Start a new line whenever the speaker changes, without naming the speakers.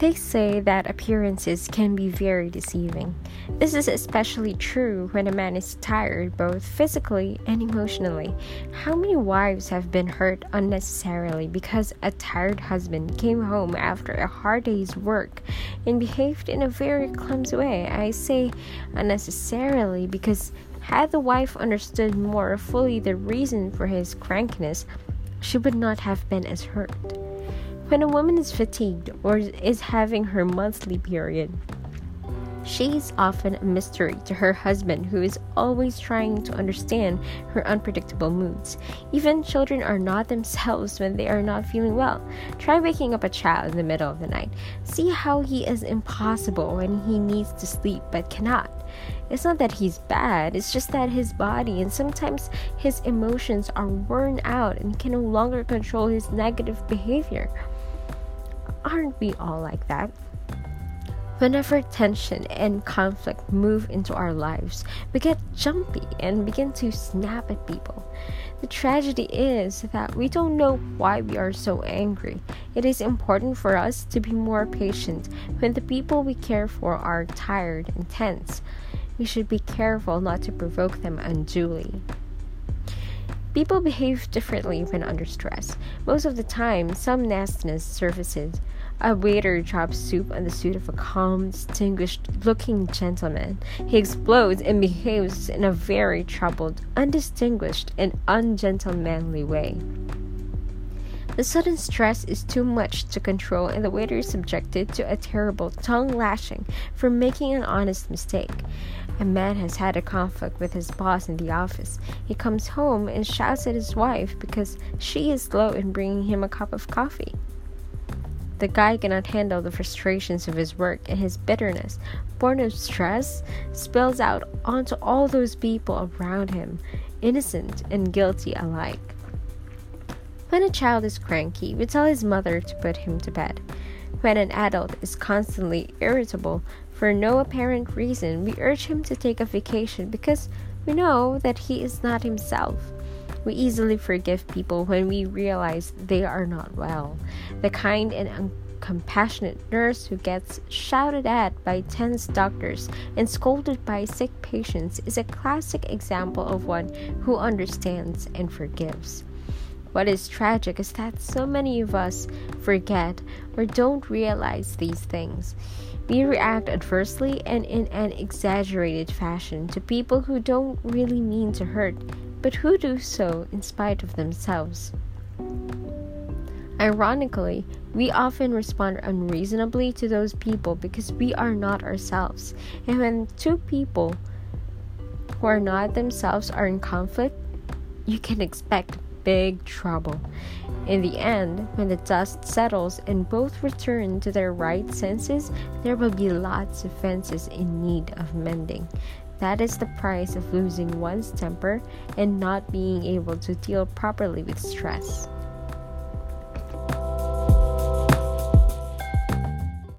They say that appearances can be very deceiving. This is especially true when a man is tired both physically and emotionally. How many wives have been hurt unnecessarily because a tired husband came home after a hard day's work and behaved in a very clumsy way? I say unnecessarily because had the wife understood more fully the reason for his crankiness, she would not have been as hurt. When a woman is fatigued or is having her monthly period, she is often a mystery to her husband, who is always trying to understand her unpredictable moods. Even children are not themselves when they are not feeling well. Try waking up a child in the middle of the night. See how he is impossible when he needs to sleep but cannot. It's not that he's bad, it's just that his body and sometimes his emotions are worn out and can no longer control his negative behavior. Aren't we all like that? Whenever tension and conflict move into our lives, we get jumpy and begin to snap at people. The tragedy is that we don't know why we are so angry. It is important for us to be more patient when the people we care for are tired and tense. We should be careful not to provoke them unduly. People behave differently when under stress. Most of the time, some nastiness surfaces. A waiter drops soup on the suit of a calm, distinguished looking gentleman. He explodes and behaves in a very troubled, undistinguished, and ungentlemanly way. The sudden stress is too much to control, and the waiter is subjected to a terrible tongue lashing for making an honest mistake. A man has had a conflict with his boss in the office. He comes home and shouts at his wife because she is slow in bringing him a cup of coffee. The guy cannot handle the frustrations of his work, and his bitterness, born of stress, spills out onto all those people around him, innocent and guilty alike. When a child is cranky, we tell his mother to put him to bed. When an adult is constantly irritable for no apparent reason, we urge him to take a vacation because we know that he is not himself. We easily forgive people when we realize they are not well. The kind and compassionate nurse who gets shouted at by tense doctors and scolded by sick patients is a classic example of one who understands and forgives. What is tragic is that so many of us forget or don't realize these things. We react adversely and in an exaggerated fashion to people who don't really mean to hurt, but who do so in spite of themselves. Ironically, we often respond unreasonably to those people because we are not ourselves. And when two people who are not themselves are in conflict, you can expect big trouble. In the end, when the dust settles and both return to their right senses, there will be lots of fences in need of mending. That is the price of losing one's temper and not being able to deal properly with stress.